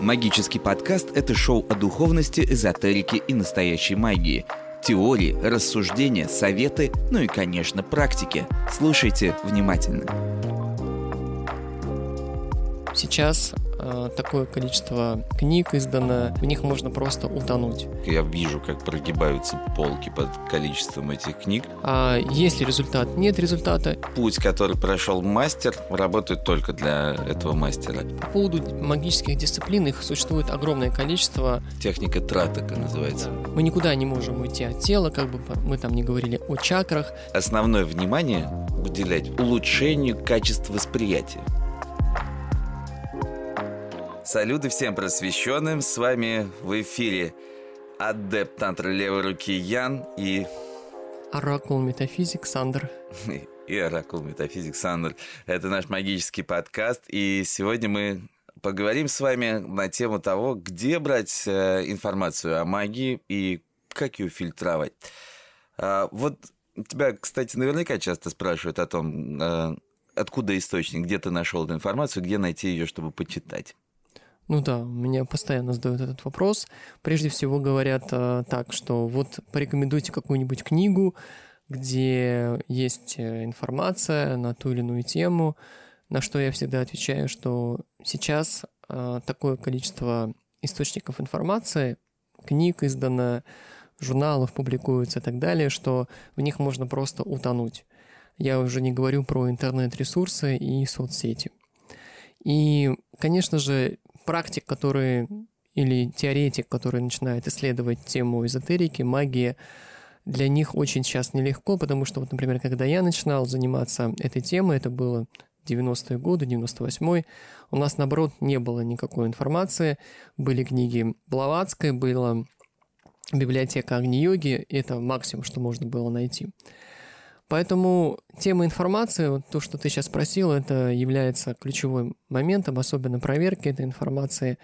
Магический подкаст – это шоу о духовности, эзотерике и настоящей магии. Теории, рассуждения, советы, ну и, конечно, практики. Слушайте внимательно. Сейчас такое количество книг издано, в них можно просто утонуть. Я вижу, как прогибаются полки под количеством этих книг. А есть ли результат? Нет результата. Путь, который прошел мастер, работает только для этого мастера. По поводу магических дисциплин, их существует огромное количество. Техника тратака называется. Мы никуда не можем уйти от тела, как бы мы там не говорили о чакрах. Основное внимание уделять улучшению качества восприятия. Салюты всем просвещенным. С вами в эфире адепт тантры левой руки Ян и... Оракул Метафизик Сандер. И Оракул Метафизик Сандер. Это наш магический подкаст. И сегодня мы поговорим с вами на тему того, где брать э, информацию о магии и как ее фильтровать. А, вот тебя, кстати, наверняка часто спрашивают о том, э, откуда источник, где ты нашел эту информацию, где найти ее, чтобы почитать. Ну да, меня постоянно задают этот вопрос. Прежде всего говорят э, так, что вот порекомендуйте какую-нибудь книгу, где есть э, информация на ту или иную тему, на что я всегда отвечаю, что сейчас э, такое количество источников информации, книг издано, журналов публикуются и так далее, что в них можно просто утонуть. Я уже не говорю про интернет-ресурсы и соцсети. И, конечно же, практик, который или теоретик, который начинает исследовать тему эзотерики, магии, для них очень сейчас нелегко, потому что, вот, например, когда я начинал заниматься этой темой, это было 90-е годы, 98-й, у нас, наоборот, не было никакой информации. Были книги Блаватской, была библиотека Агни-йоги, это максимум, что можно было найти. Поэтому тема информации, вот то, что ты сейчас спросил, это является ключевым моментом, особенно проверки этой информации,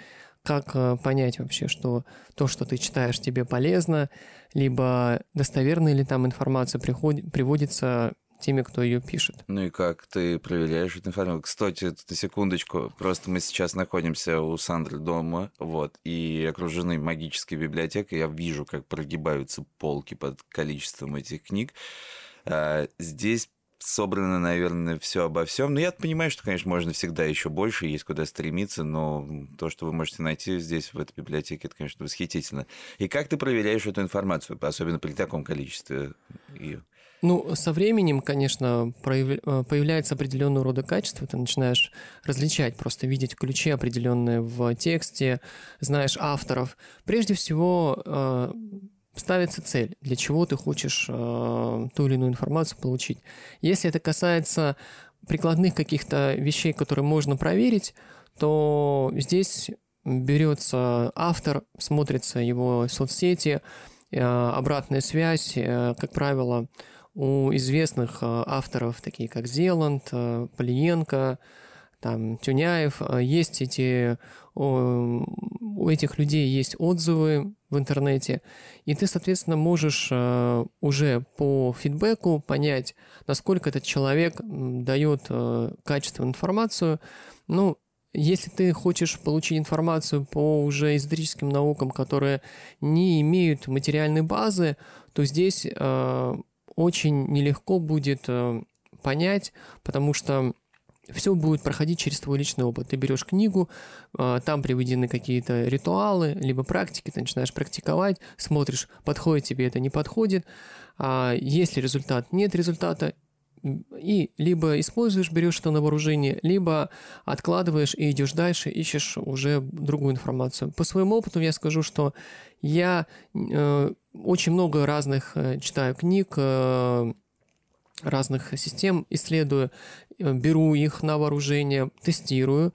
как э, понять вообще, что то, что ты читаешь, тебе полезно, либо достоверная ли там информация приходит, приводится теми, кто ее пишет. Ну и как ты проверяешь эту информацию? Кстати, на секундочку, просто мы сейчас находимся у Сандры дома, вот, и окружены магической библиотекой, я вижу, как прогибаются полки под количеством этих книг. А, здесь собрано, наверное, все обо всем. Но я понимаю, что, конечно, можно всегда еще больше, есть куда стремиться, но то, что вы можете найти здесь, в этой библиотеке, это, конечно, восхитительно. И как ты проверяешь эту информацию, особенно при таком количестве ее? Ну, со временем, конечно, э, появляется определенного рода качество, ты начинаешь различать, просто видеть ключи определенные в тексте, знаешь авторов. Прежде всего, э, ставится цель, для чего ты хочешь э, ту или иную информацию получить. Если это касается прикладных каких-то вещей, которые можно проверить, то здесь берется автор, смотрится его соцсети, э, обратная связь, э, как правило, у известных э, авторов, такие как Зеланд, э, Полиенко, там, Тюняев, э, есть эти, у этих людей есть отзывы в интернете, и ты, соответственно, можешь э, уже по фидбэку понять, насколько этот человек дает э, качественную информацию. Ну, если ты хочешь получить информацию по уже эзотерическим наукам, которые не имеют материальной базы, то здесь очень нелегко будет понять, потому что все будет проходить через твой личный опыт. Ты берешь книгу, а, там приведены какие-то ритуалы, либо практики, ты начинаешь практиковать, смотришь, подходит тебе это, не подходит. А есть ли результат, нет результата, и либо используешь, берешь это на вооружение, либо откладываешь и идешь дальше, ищешь уже другую информацию. По своему опыту я скажу, что я э, очень много разных э, читаю книг, э, разных систем исследую, беру их на вооружение, тестирую,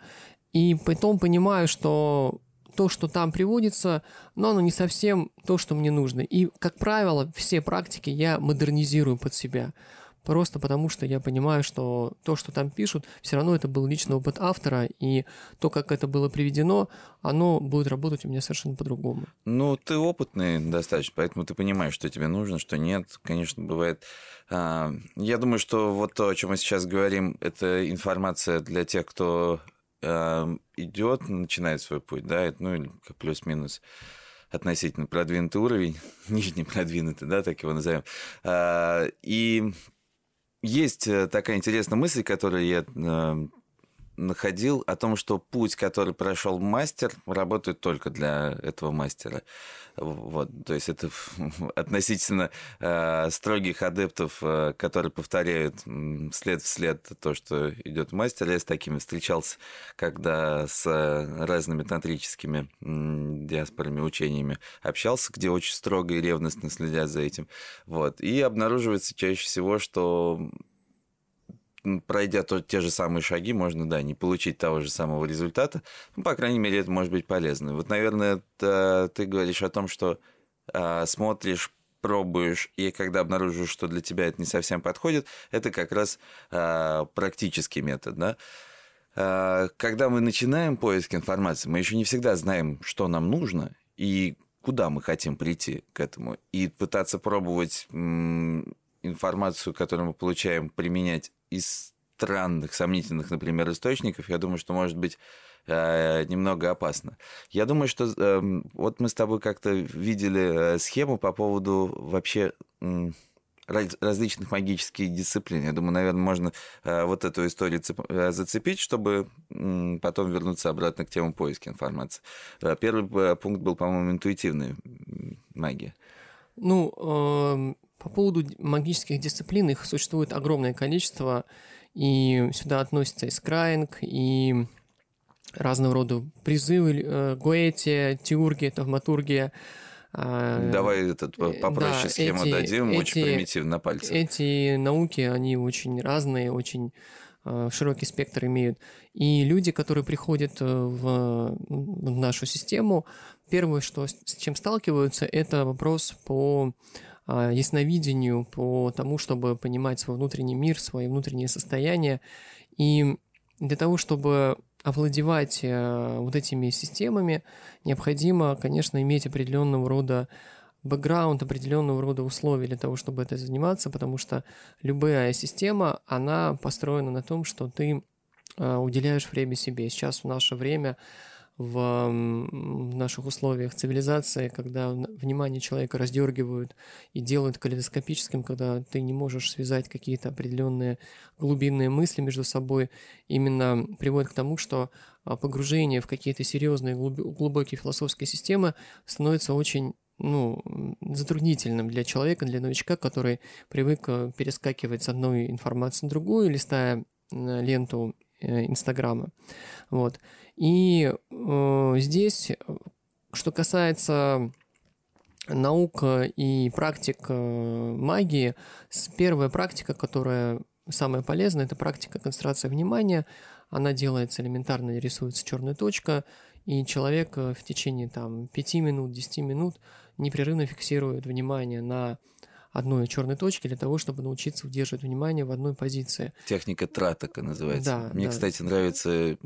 и потом понимаю, что то, что там приводится, но оно не совсем то, что мне нужно. И, как правило, все практики я модернизирую под себя. Просто потому, что я понимаю, что то, что там пишут, все равно это был личный опыт автора, и то, как это было приведено, оно будет работать у меня совершенно по-другому. Ну, ты опытный достаточно, поэтому ты понимаешь, что тебе нужно, что нет. Конечно, бывает... А, я думаю, что вот то, о чем мы сейчас говорим, это информация для тех, кто э, идет, начинает свой путь, да, ну, плюс-минус относительно продвинутый уровень, нижний продвинутый, да, так его назовем. А, и есть э, такая интересная мысль, которую я э, находил о том, что путь, который прошел мастер, работает только для этого мастера. Вот, то есть это относительно э, строгих адептов, э, которые повторяют след в след то, что идет мастер. Я с такими встречался, когда с разными тантрическими э, диаспорами, учениями общался, где очень строго и ревностно следят за этим. Вот. И обнаруживается чаще всего, что пройдя то, те же самые шаги, можно, да, не получить того же самого результата. Ну, по крайней мере, это может быть полезно. Вот, наверное, это, ты говоришь о том, что э, смотришь, пробуешь, и когда обнаружишь, что для тебя это не совсем подходит, это как раз э, практический метод, да. Э, когда мы начинаем поиск информации, мы еще не всегда знаем, что нам нужно и куда мы хотим прийти к этому. И пытаться пробовать информацию, которую мы получаем, применять из странных, сомнительных, например, источников, я думаю, что может быть э, немного опасно. Я думаю, что э, вот мы с тобой как-то видели э, схему по поводу вообще различных магических дисциплин. Я думаю, наверное, можно э, вот эту историю цеп, зацепить, чтобы потом вернуться обратно к теме поиска информации. Первый пункт был, по-моему, интуитивная магия. Ну, э, по поводу магических дисциплин, их существует огромное количество, и сюда относятся и скраинг, и разного рода призывы, э, гоэтия, теургия, тавматургия. А, Давай этот попроще да, схему эти, дадим, эти, очень примитивно на пальцах. Эти науки, они очень разные, очень э, широкий спектр имеют. И люди, которые приходят э, в, нашу систему, первое, что с чем сталкиваются, это вопрос по ясновидению, по тому, чтобы понимать свой внутренний мир, свои внутренние состояния. И для того, чтобы овладевать э, вот этими системами, необходимо, конечно, иметь определенного рода бэкграунд, определенного рода условия для того, чтобы это заниматься, потому что любая система, она построена на том, что ты э, уделяешь время себе. Сейчас в наше время в наших условиях цивилизации, когда внимание человека раздергивают и делают калейдоскопическим, когда ты не можешь связать какие-то определенные глубинные мысли между собой, именно приводит к тому, что а, погружение в какие-то серьезные глубокие философские системы становится очень ну, затруднительным для человека, для новичка, который привык э, перескакивать с одной информации на другую, листая ленту э, Инстаграма. Вот. И э, здесь, что касается наук и практик э, магии, первая практика, которая самая полезная, это практика концентрации внимания. Она делается элементарно, рисуется черная точка, и человек э, в течение там, 5 минут, 10 минут непрерывно фиксирует внимание на одной черной точки для того, чтобы научиться удерживать внимание в одной позиции. Техника тратака называется. Да, Мне, да. кстати, нравится,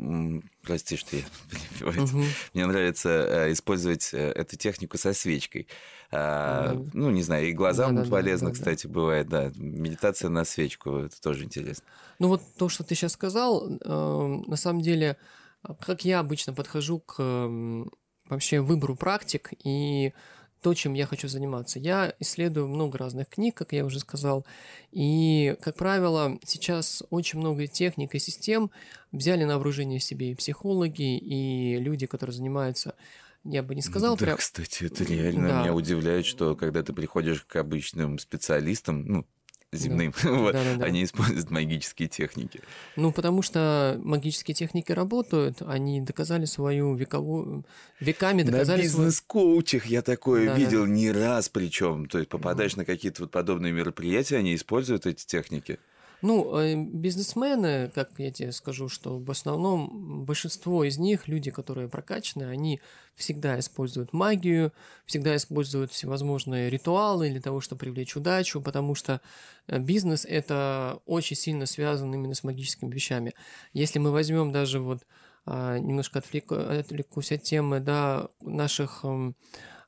прости, что я перебиваю, угу. мне нравится э, использовать э, эту технику со свечкой. А, ну, не знаю, и глазам да, да, полезно, да, да, кстати, да. бывает, да. Медитация на свечку, это тоже интересно. Ну вот то, что ты сейчас сказал, э, на самом деле, как я обычно подхожу к вообще выбору практик и то, чем я хочу заниматься. Я исследую много разных книг, как я уже сказал, и, как правило, сейчас очень много техник и систем взяли на вооружение себе и психологи, и люди, которые занимаются я бы не сказал да, прям... кстати, это реально да. меня удивляет, что когда ты приходишь к обычным специалистам, ну, земным, да. вот, да, да, да. они используют магические техники. Ну, потому что магические техники работают, они доказали свою вековую... Веками доказали... На бизнес-коучах свою... я такое да, видел да. не раз причем. То есть попадаешь mm. на какие-то вот подобные мероприятия, они используют эти техники. Ну, э, бизнесмены, как я тебе скажу, что в основном большинство из них, люди, которые прокачаны, они всегда используют магию, всегда используют всевозможные ритуалы для того, чтобы привлечь удачу, потому что э, бизнес это очень сильно связан именно с магическими вещами. Если мы возьмем даже вот а, немножко отвлекусь от темы, да, наших эм,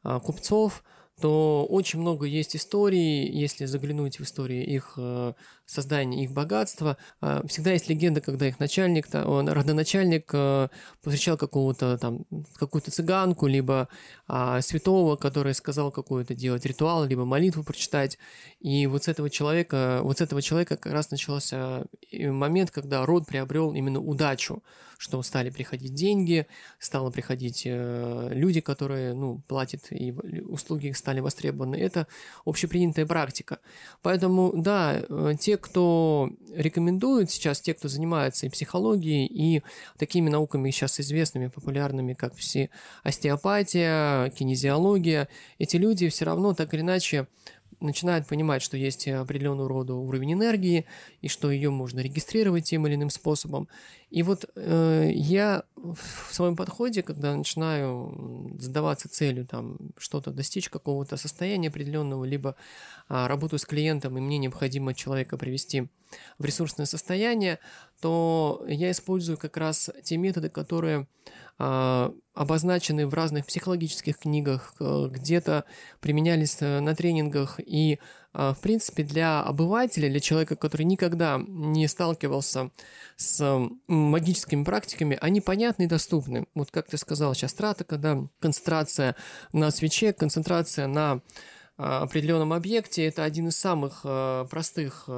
а, купцов, то очень много есть историй, если заглянуть в истории их э, создания их богатства. А, всегда есть легенда, когда их начальник, он, родоначальник э, повстречал какого-то там, какую-то цыганку, либо а, святого, который сказал какой-то делать ритуал, либо молитву прочитать. И вот с этого человека, вот с этого человека как раз начался э, момент, когда род приобрел именно удачу, что стали приходить деньги, стало приходить э, люди, которые, ну, платят, и услуги их стали востребованы. Это общепринятая практика. Поэтому, да, э, те, кто рекомендует сейчас, те, кто занимается и психологией, и такими науками сейчас известными, популярными, как все остеопатия, кинезиология, эти люди все равно так или иначе начинают понимать, что есть определенного рода уровень энергии, и что ее можно регистрировать тем или иным способом. И вот э, я в своем подходе, когда начинаю задаваться целью там что-то достичь какого-то состояния определенного, либо а, работаю с клиентом, и мне необходимо человека привести в ресурсное состояние, то я использую как раз те методы, которые а, обозначены в разных психологических книгах, э, где-то применялись э, на тренингах и а, в принципе, для обывателя, для человека, который никогда не сталкивался с магическими практиками, они понятны и доступны. Вот как ты сказал сейчас, трата, когда концентрация на свече, концентрация на а, определенном объекте, это один из самых а, простых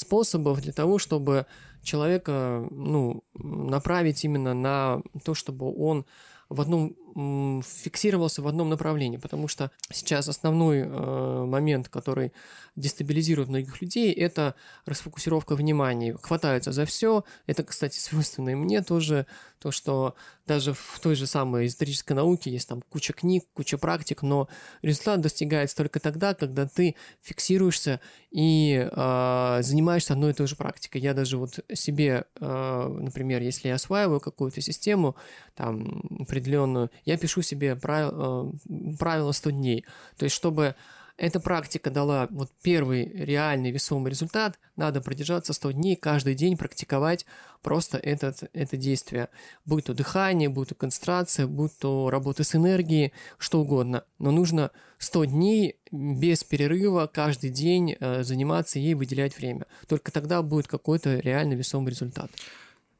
способов для того, чтобы человека ну, направить именно на то, чтобы он в одном фиксировался в одном направлении, потому что сейчас основной э, момент, который дестабилизирует многих людей, это расфокусировка внимания. Хватаются за все. Это, кстати, свойственно и мне тоже, то, что даже в той же самой эзотерической науке есть там куча книг, куча практик, но результат достигается только тогда, когда ты фиксируешься и э, занимаешься одной и той же практикой. Я даже вот себе, э, например, если я осваиваю какую-то систему, там, определенную, я пишу себе правило, э, правило 100 дней. То есть, чтобы эта практика дала вот первый реальный весомый результат, надо продержаться 100 дней, каждый день практиковать просто этот, это действие. Будь то дыхание, будь то концентрация, будь то работа с энергией, что угодно. Но нужно 100 дней без перерыва каждый день э, заниматься ей, выделять время. Только тогда будет какой-то реально весомый результат.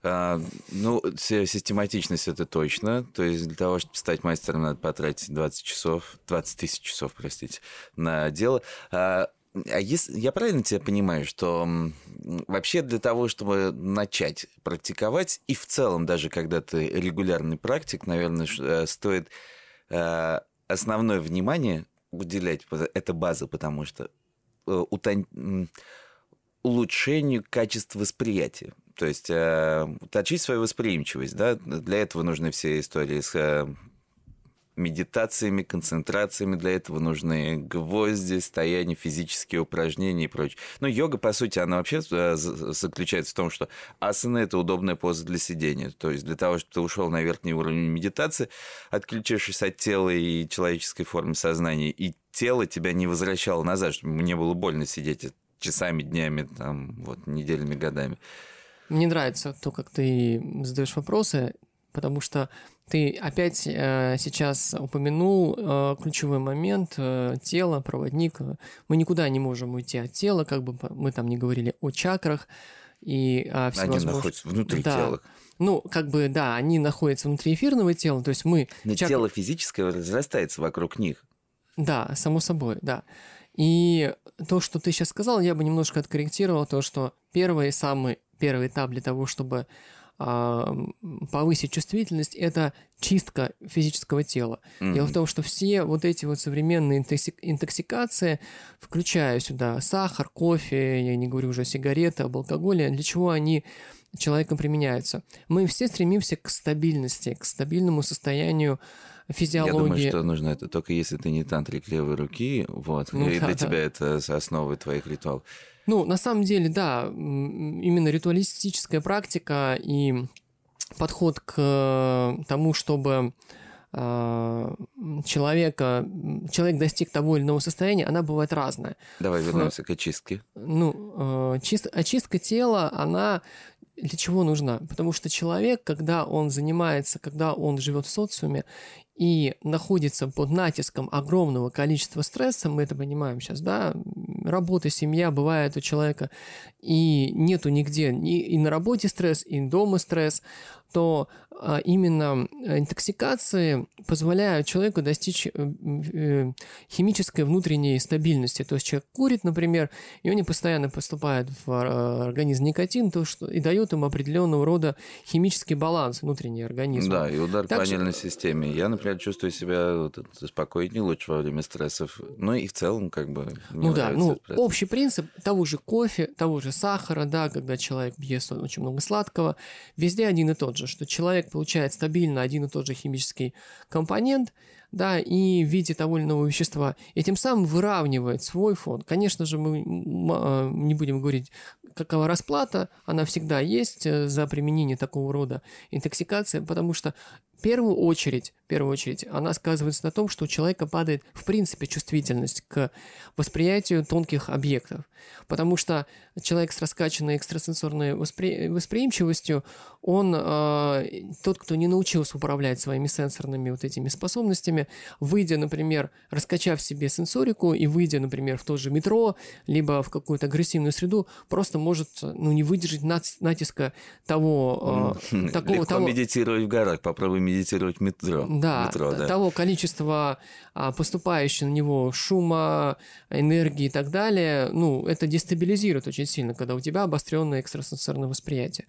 А, ну, систематичность это точно. То есть для того, чтобы стать мастером, надо потратить 20 часов, 20 тысяч часов, простите, на дело. А, а если, я правильно тебя понимаю, что вообще для того, чтобы начать практиковать, и в целом даже когда ты регулярный практик, наверное, э, стоит э, основное внимание уделять, это база, потому что э, утон... улучшению качества восприятия. То есть э, точить свою восприимчивость, да, для этого нужны все истории с э, медитациями, концентрациями, для этого нужны гвозди, стояние, физические упражнения и прочее. Но йога, по сути, она вообще э, заключается в том, что асана – это удобная поза для сидения. То есть для того, чтобы ты ушел на верхний уровень медитации, отключившись от тела и человеческой формы сознания, и тело тебя не возвращало назад, чтобы не было больно сидеть часами, днями, там, вот, неделями, годами. Мне нравится то, как ты задаешь вопросы, потому что ты опять э, сейчас упомянул э, ключевой момент э, тело, проводник. Мы никуда не можем уйти от тела, как бы мы там не говорили о чакрах и о всевозможных... Они находятся внутри да. тела. Ну, как бы, да, они находятся внутри эфирного тела, то есть мы... Но чак... тело физическое разрастается вокруг них. Да, само собой, да. И то, что ты сейчас сказал, я бы немножко откорректировал, то, что первый и самый первый этап для того, чтобы а, повысить чувствительность, это чистка физического тела. Mm-hmm. Дело в том, что все вот эти вот современные интоксикации, включая сюда сахар, кофе, я не говорю уже сигареты, об алкоголе, для чего они человеком применяются? Мы все стремимся к стабильности, к стабильному состоянию физиологии. Я думаю, что нужно это только если ты не тантрик левой руки, вот, ну, и да, для да. тебя это основы твоих ритуалов. Ну, на самом деле, да, именно ритуалистическая практика и подход к тому, чтобы а, человека, человек достиг того или иного состояния, она бывает разная. Давай вернемся к очистке. Ну, а, чист, очистка тела, она для чего нужна? Потому что человек, когда он занимается, когда он живет в социуме и находится под натиском огромного количества стресса, мы это понимаем сейчас, да, работа, семья бывает у человека, и нету нигде, и, и на работе стресс, и дома стресс, то именно э, интоксикации позволяют человеку достичь э, э, химической внутренней стабильности. То есть человек курит, например, и у него постоянно поступает в организм никотин, то, что и дает ему определенного рода химический баланс внутренний организма. Да, и удар так по нервной что... системе. Я, например, чувствую себя вот, спокойнее, лучше во время стрессов. Ну и в целом, как бы. Ну да, ну общий принцип того же кофе, того же сахара, да, когда человек ест очень много сладкого, везде один и тот же, что человек получает стабильно один и тот же химический компонент, да, и в виде того или иного вещества, и тем самым выравнивает свой фон. Конечно же, мы а, не будем говорить, какова расплата, она всегда есть э, за применение такого рода интоксикации, потому что в первую очередь, в первую очередь, она сказывается на том, что у человека падает, в принципе, чувствительность к восприятию тонких объектов. Потому что человек с раскачанной экстрасенсорной воспри... восприимчивостью, он, э, тот, кто не научился управлять своими сенсорными вот этими способностями, выйдя, например, раскачав себе сенсорику и выйдя, например, в то же метро, либо в какую-то агрессивную среду, просто может ну, не выдержать натиска того... Э, такого, Легко того... медитировать в горах, попробуй медитировать метро. Да, метро, да. того количества а, поступающего на него шума, энергии и так далее, ну, это дестабилизирует очень сильно, когда у тебя обостренное экстрасенсорное восприятие.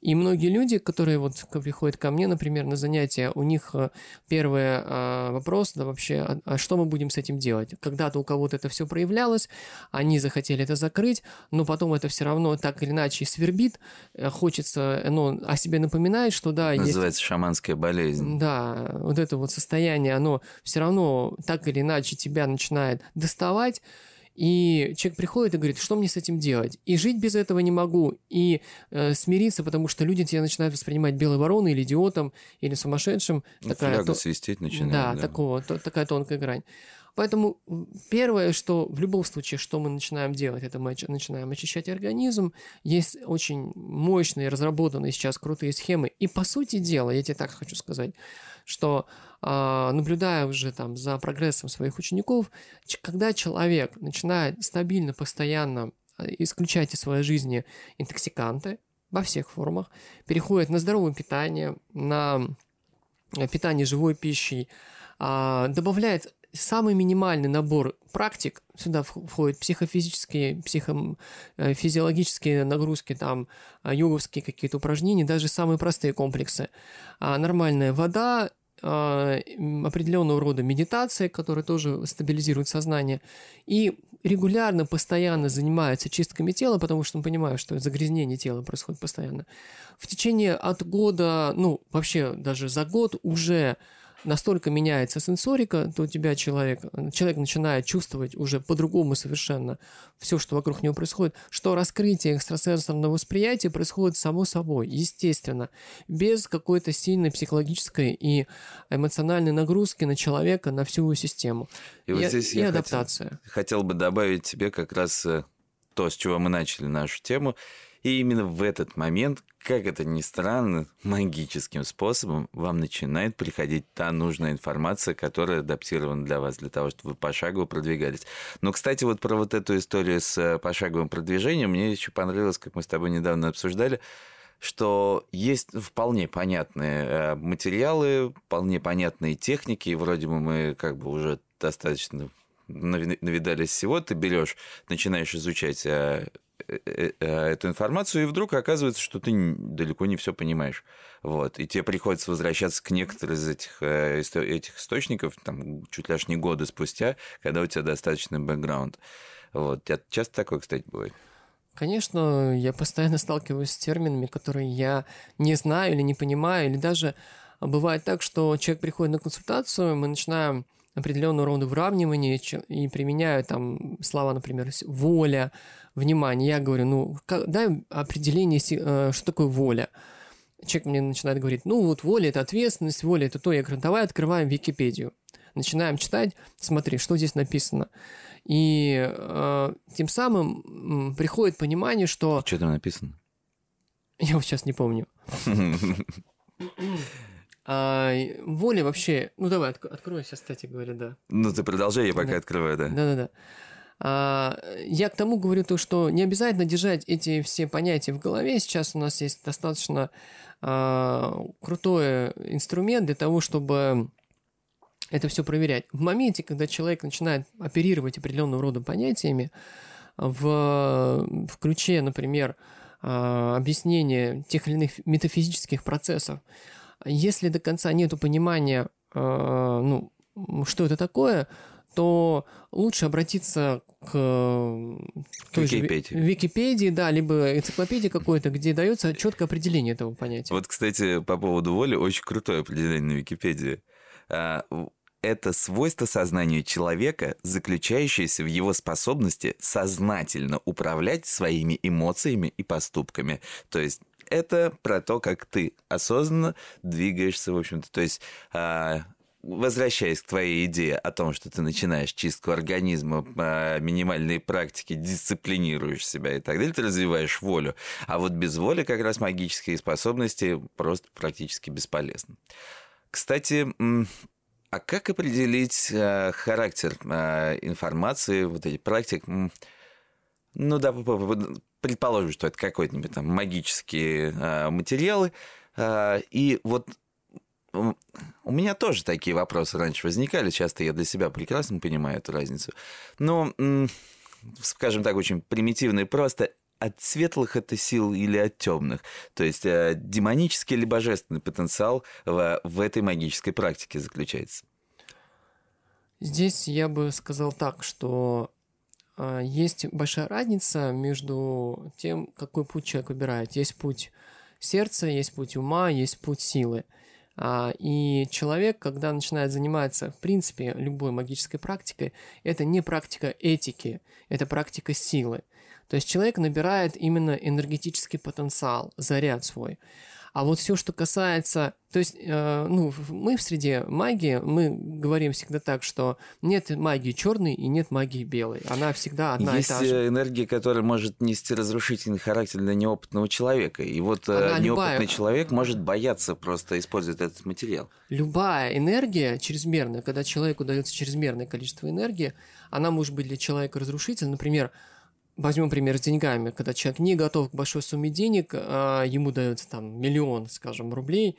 И многие люди, которые вот приходят ко мне, например, на занятия, у них э, первый а, вопрос, да вообще, а, а что мы будем с этим делать? Когда-то у кого-то это все проявлялось, они захотели это закрыть, но потом это все равно так или иначе свербит, э, хочется, ну, о себе напоминает, что да, Называется есть... шаманская болезнь. Да, вот это вот состояние, оно все равно так или иначе тебя начинает доставать, и человек приходит и говорит, что мне с этим делать? И жить без этого не могу, и э, смириться, потому что люди тебя начинают воспринимать белой вороной или идиотом, или сумасшедшим. Ну, такая, то... свистеть начинает. Да, да. Такого, то, такая тонкая грань. Поэтому первое, что в любом случае, что мы начинаем делать, это мы начинаем очищать организм. Есть очень мощные, разработанные сейчас крутые схемы. И по сути дела, я тебе так хочу сказать, что а, наблюдая уже там за прогрессом своих учеников, когда человек начинает стабильно, постоянно а, исключать из своей жизни интоксиканты во всех формах, переходит на здоровое питание, на питание живой пищей, а, добавляет самый минимальный набор практик, сюда входят психофизические, психофизиологические нагрузки, там йоговские какие-то упражнения, даже самые простые комплексы. Нормальная вода, а, определенного рода медитация, которая тоже стабилизирует сознание, и регулярно, постоянно занимается чистками тела, потому что он понимает, что загрязнение тела происходит постоянно. В течение от года, ну, вообще даже за год уже настолько меняется сенсорика, то у тебя человек, человек начинает чувствовать уже по-другому совершенно все, что вокруг него происходит, что раскрытие экстрасенсорного восприятия происходит само собой, естественно, без какой-то сильной психологической и эмоциональной нагрузки на человека, на всю систему. И, и вот здесь и я адаптация. Хотел, хотел бы добавить тебе как раз э, то, с чего мы начали нашу тему, и именно в этот момент, как это ни странно, магическим способом вам начинает приходить та нужная информация, которая адаптирована для вас, для того, чтобы вы пошагово продвигались. Но, кстати, вот про вот эту историю с э, пошаговым продвижением мне еще понравилось, как мы с тобой недавно обсуждали, что есть вполне понятные э, материалы, вполне понятные техники, и вроде бы мы как бы уже достаточно навидались всего, ты берешь, начинаешь изучать э, эту информацию, и вдруг оказывается, что ты далеко не все понимаешь. Вот. И тебе приходится возвращаться к некоторым из этих, э, этих источников, там, чуть ли аж не годы спустя, когда у тебя достаточный бэкграунд. Вот. Часто такое, кстати, бывает? Конечно, я постоянно сталкиваюсь с терминами, которые я не знаю или не понимаю, или даже бывает так, что человек приходит на консультацию, мы начинаем определенного рода выравнивание и применяю там слова, например, воля, внимание. Я говорю, ну, дай определение, э, что такое воля. Человек мне начинает говорить, ну, вот воля – это ответственность, воля – это то. Я говорю, давай открываем Википедию. Начинаем читать, смотри, что здесь написано. И э, тем самым приходит понимание, что... Что там написано? Я вот сейчас не помню. А, воля вообще... Ну, давай, отк- открой сейчас, кстати говоря, да. Ну, ты продолжай, я пока Да. открываю, да. Да-да-да. А, я к тому говорю то, что не обязательно держать эти все понятия в голове. Сейчас у нас есть достаточно а, крутой инструмент для того, чтобы это все проверять. В моменте, когда человек начинает оперировать определенного рода понятиями, в, в ключе, например, а, объяснения тех или иных метафизических процессов, если до конца нету понимания, а, ну, что это такое, то лучше обратиться к той же Ви- Википедии. Википедии, да, либо энциклопедии какой-то, где дается четкое определение этого понятия. Вот, кстати, по поводу воли, очень крутое определение на Википедии. А, Это свойство сознанию человека, заключающееся в его способности сознательно управлять своими эмоциями и поступками. То есть это про то, как ты осознанно двигаешься, в общем-то. То есть а, возвращаясь к твоей идее о том, что ты начинаешь чистку организма, а, минимальные практики, дисциплинируешь себя и так далее, ты развиваешь волю. А вот без воли как раз магические способности просто практически бесполезны. Кстати, а как определить э, характер информации, вот этих практик? Ну да, предположим, что это какой-нибудь там магические э, материалы. э, И вот у меня тоже такие вопросы раньше возникали. Часто я для себя прекрасно понимаю эту разницу. Но, скажем так, очень примитивно и просто от светлых это сил или от темных. То есть э, демонический или божественный потенциал в, в этой магической практике заключается. Здесь я бы сказал так, что а, есть большая разница между тем, какой путь человек выбирает. Есть путь сердца, есть путь ума, есть путь силы. А, И человек, когда начинает заниматься, в принципе, любой магической практикой, это не практика этики, это практика силы. То есть человек набирает именно энергетический потенциал, заряд свой. А вот все, что касается... То есть, э, ну, мы в среде магии, мы говорим всегда так, что нет магии черной и нет магии белой. Она всегда одна Есть и та же. э, энергия, которая может нести разрушительный характер для неопытного человека. И вот э, Она любая. неопытный человек может бояться просто использовать этот материал. Любая энергия чрезмерная, когда человеку дается чрезмерное количество энергии, она может быть для человека разрушительной. Например, возьмем пример с деньгами, когда человек не готов к большой сумме денег, а ему дается там миллион, скажем, рублей,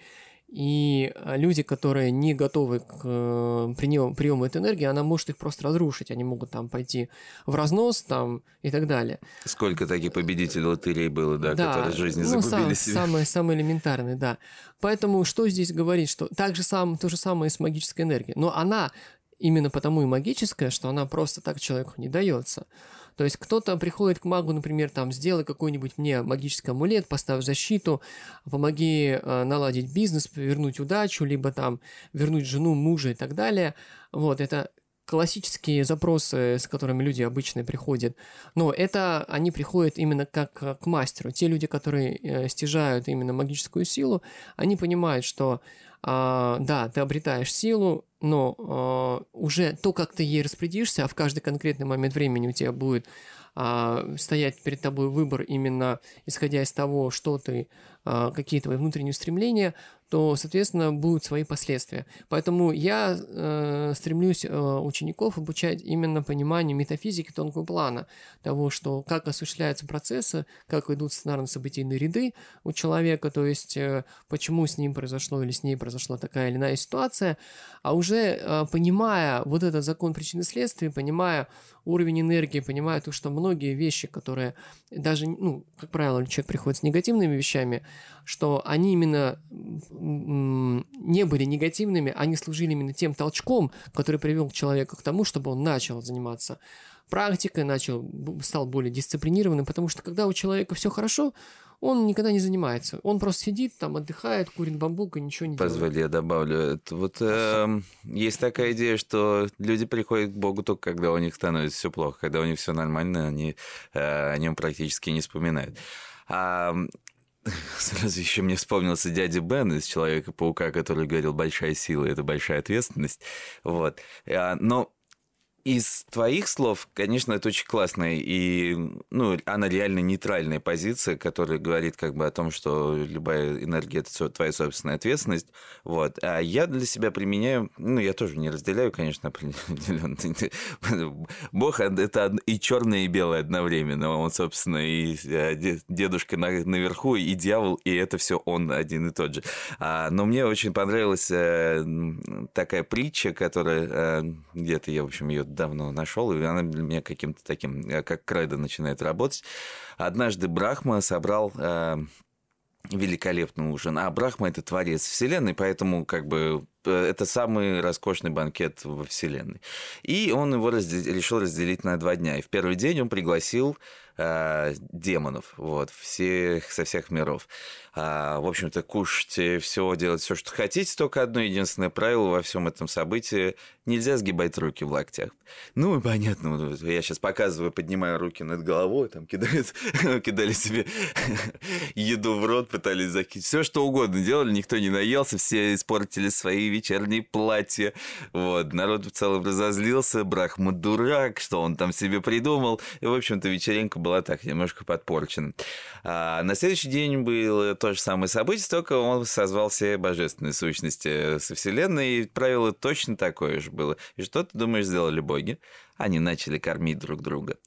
и а, люди, которые не готовы к э, приему, приему этой энергии, она может их просто разрушить. Они могут там пойти в разнос там и так далее. Сколько таких победителей лотерей было, да, которые в жизни ну, загубили сам- себя. Самое, самое элементарное, да. Поэтому что здесь говорить, что так же сам, то же самое и с магической энергией. Но она именно потому и магическая, что она просто так человеку не дается. То есть кто-то приходит к магу, например, там, сделай какой-нибудь мне магический амулет, поставь защиту, помоги э, наладить бизнес, вернуть удачу, либо там вернуть жену, мужа и так далее. Вот, это классические запросы, с которыми люди обычно приходят. Но это они приходят именно как э, к мастеру. Те люди, которые э, стяжают именно магическую силу, они понимают, что а, да, ты обретаешь силу, но а, уже то, как ты ей распорядишься, а в каждый конкретный момент времени у тебя будет а, стоять перед тобой выбор именно исходя из того, что ты, какие твои внутренние устремления, то, соответственно, будут свои последствия. Поэтому я э, стремлюсь э, учеников обучать именно пониманию метафизики тонкого плана, того, что как осуществляются процессы, как идут сценарно-событийные ряды у человека, то есть э, почему с ним произошло или с ней произошла такая или иная ситуация, а уже э, понимая вот этот закон причины следствия, понимая уровень энергии, понимая то, что многие вещи, которые даже, ну, как правило, человек приходит с негативными вещами, что они именно не были негативными, они служили именно тем толчком, который привел человека к тому, чтобы он начал заниматься практикой, начал, стал более дисциплинированным, потому что когда у человека все хорошо, он никогда не занимается. Он просто сидит там, отдыхает, курит бамбук и ничего не делает. Позволь, я добавлю. Это вот эм, есть такая идея, что люди приходят к Богу только когда у них становится все плохо, когда у них все нормально, они э, о нем практически не вспоминают. А сразу еще мне вспомнился дядя Бен из Человека-паука, который говорил: большая сила это большая ответственность. Вот. А, Но из твоих слов, конечно, это очень классная и, ну, она реально нейтральная позиция, которая говорит как бы о том, что любая энергия – это твоя собственная ответственность, вот. А я для себя применяю, ну, я тоже не разделяю, конечно, определенно. Бог – это и черное, и белое одновременно. Он, собственно, и э, дедушка наверху, и дьявол, и это все он один и тот же. А, но мне очень понравилась э, такая притча, которая э, где-то я, в общем, ее давно нашел, и она для меня каким-то таким, э, как кредо начинает работать. Однажды Брахма собрал э, великолепный ужин. А Брахма это творец Вселенной, поэтому как бы это самый роскошный банкет во Вселенной. И он его раздел... решил разделить на два дня. И в первый день он пригласил э, демонов, вот, всех, со всех миров. А, в общем-то, кушайте все, делать все, что хотите, только одно единственное правило во всем этом событии – нельзя сгибать руки в локтях. Ну, понятно, я сейчас показываю, поднимаю руки над головой, там кидают, кидали себе еду в рот, пытались закинуть. Все, что угодно делали, никто не наелся, все испортили свои вечерние платья. Вот, народ в целом разозлился, Брахма дурак, что он там себе придумал. И, в общем-то, вечеринка была так, немножко подпорчена. А на следующий день было то же самое событие, только он созвал все божественные сущности со Вселенной, и правило точно такое же было. И что ты думаешь, сделали боги? Они начали кормить друг друга.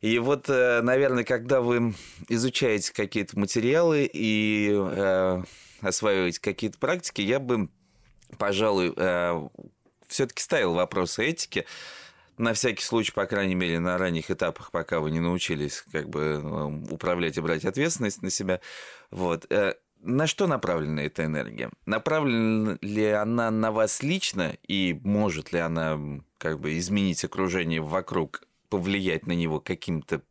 И вот, э, наверное, когда вы изучаете какие-то материалы и э, осваиваете какие-то практики, я бы, пожалуй, э, все-таки ставил вопросы этики на всякий случай, по крайней мере, на ранних этапах, пока вы не научились как бы э, управлять и брать ответственность на себя. Вот. Э, на что направлена эта энергия? Направлена ли она на вас лично и может ли она как бы изменить окружение вокруг, повлиять на него каким-то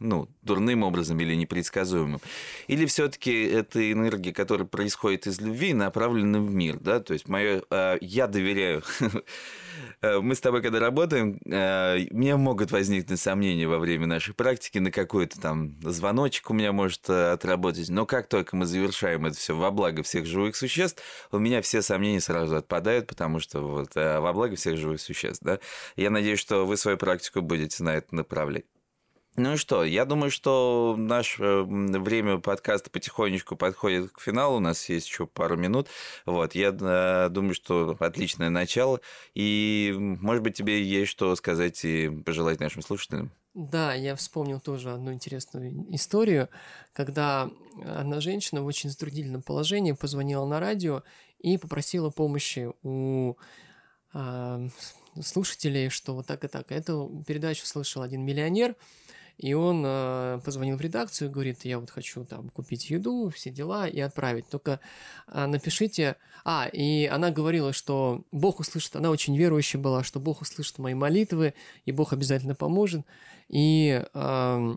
ну, дурным образом или непредсказуемым? Или все-таки это энергия, которая происходит из любви, направлена в мир, да? То есть мое, э, я доверяю Э, мы с тобой, когда работаем, э, мне могут возникнуть сомнения во время нашей практики на какой-то там звоночек у меня может э, отработать. Но как только мы завершаем это все во благо всех живых существ, у меня все сомнения сразу отпадают, потому что вот во благо всех живых существ, да. Я надеюсь, что вы свою практику будете на это направлять. Ну и что, я думаю, что наше время подкаста потихонечку подходит к финалу, у нас есть еще пару минут. Вот, я э, думаю, что отличное начало, и, может быть, тебе есть что сказать и пожелать нашим слушателям. Да, я вспомнил тоже одну интересную историю, когда одна женщина в очень затруднительном положении позвонила на радио и попросила помощи у э, слушателей, что вот так и так. Эту передачу слышал один миллионер, и он э, позвонил в редакцию и говорит, я вот хочу там купить еду, все дела и отправить. Только э, напишите... А, и она говорила, что Бог услышит, она очень верующая была, что Бог услышит мои молитвы, и Бог обязательно поможет. И э,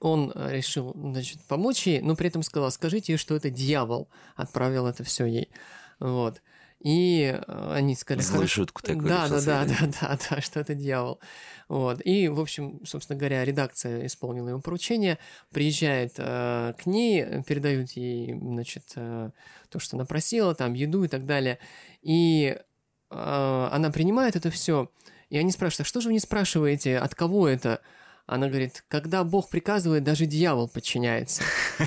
он решил, значит, помочь ей, но при этом сказал, скажите ей, что это дьявол отправил это все ей. Вот. И э, они сказали... Злую шутку такую. Да, да, да, да, да, да, что это дьявол. Вот. И, в общем, собственно говоря, редакция исполнила ему поручение, приезжает э, к ней, передают ей, значит, э, то, что она просила, там, еду и так далее. И э, она принимает это все, и они спрашивают, а что же вы не спрашиваете, от кого это? Она говорит, когда Бог приказывает, даже дьявол подчиняется.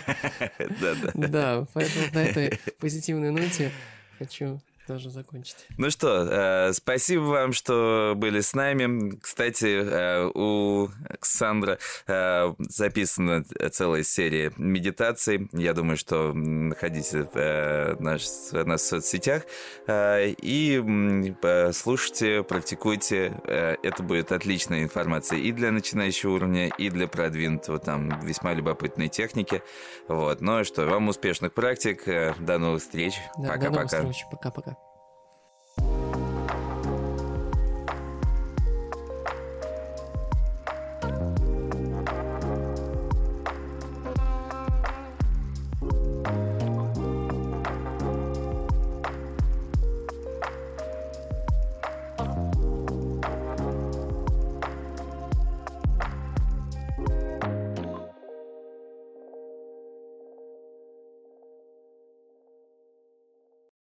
Да, да. Да, поэтому на этой позитивной ноте хочу тоже закончить. Ну что, э, спасибо вам, что были с нами. Кстати, э, у Александра э, записана целая серия медитаций. Я думаю, что находите э, наш, нас в соцсетях э, и э, слушайте, практикуйте. Э, это будет отличная информация и для начинающего уровня, и для продвинутого. Там весьма любопытные техники. Вот. Ну и что, вам успешных практик. Э, до новых встреч. Да, Пока-пока. До новых встреч. Пока-пока.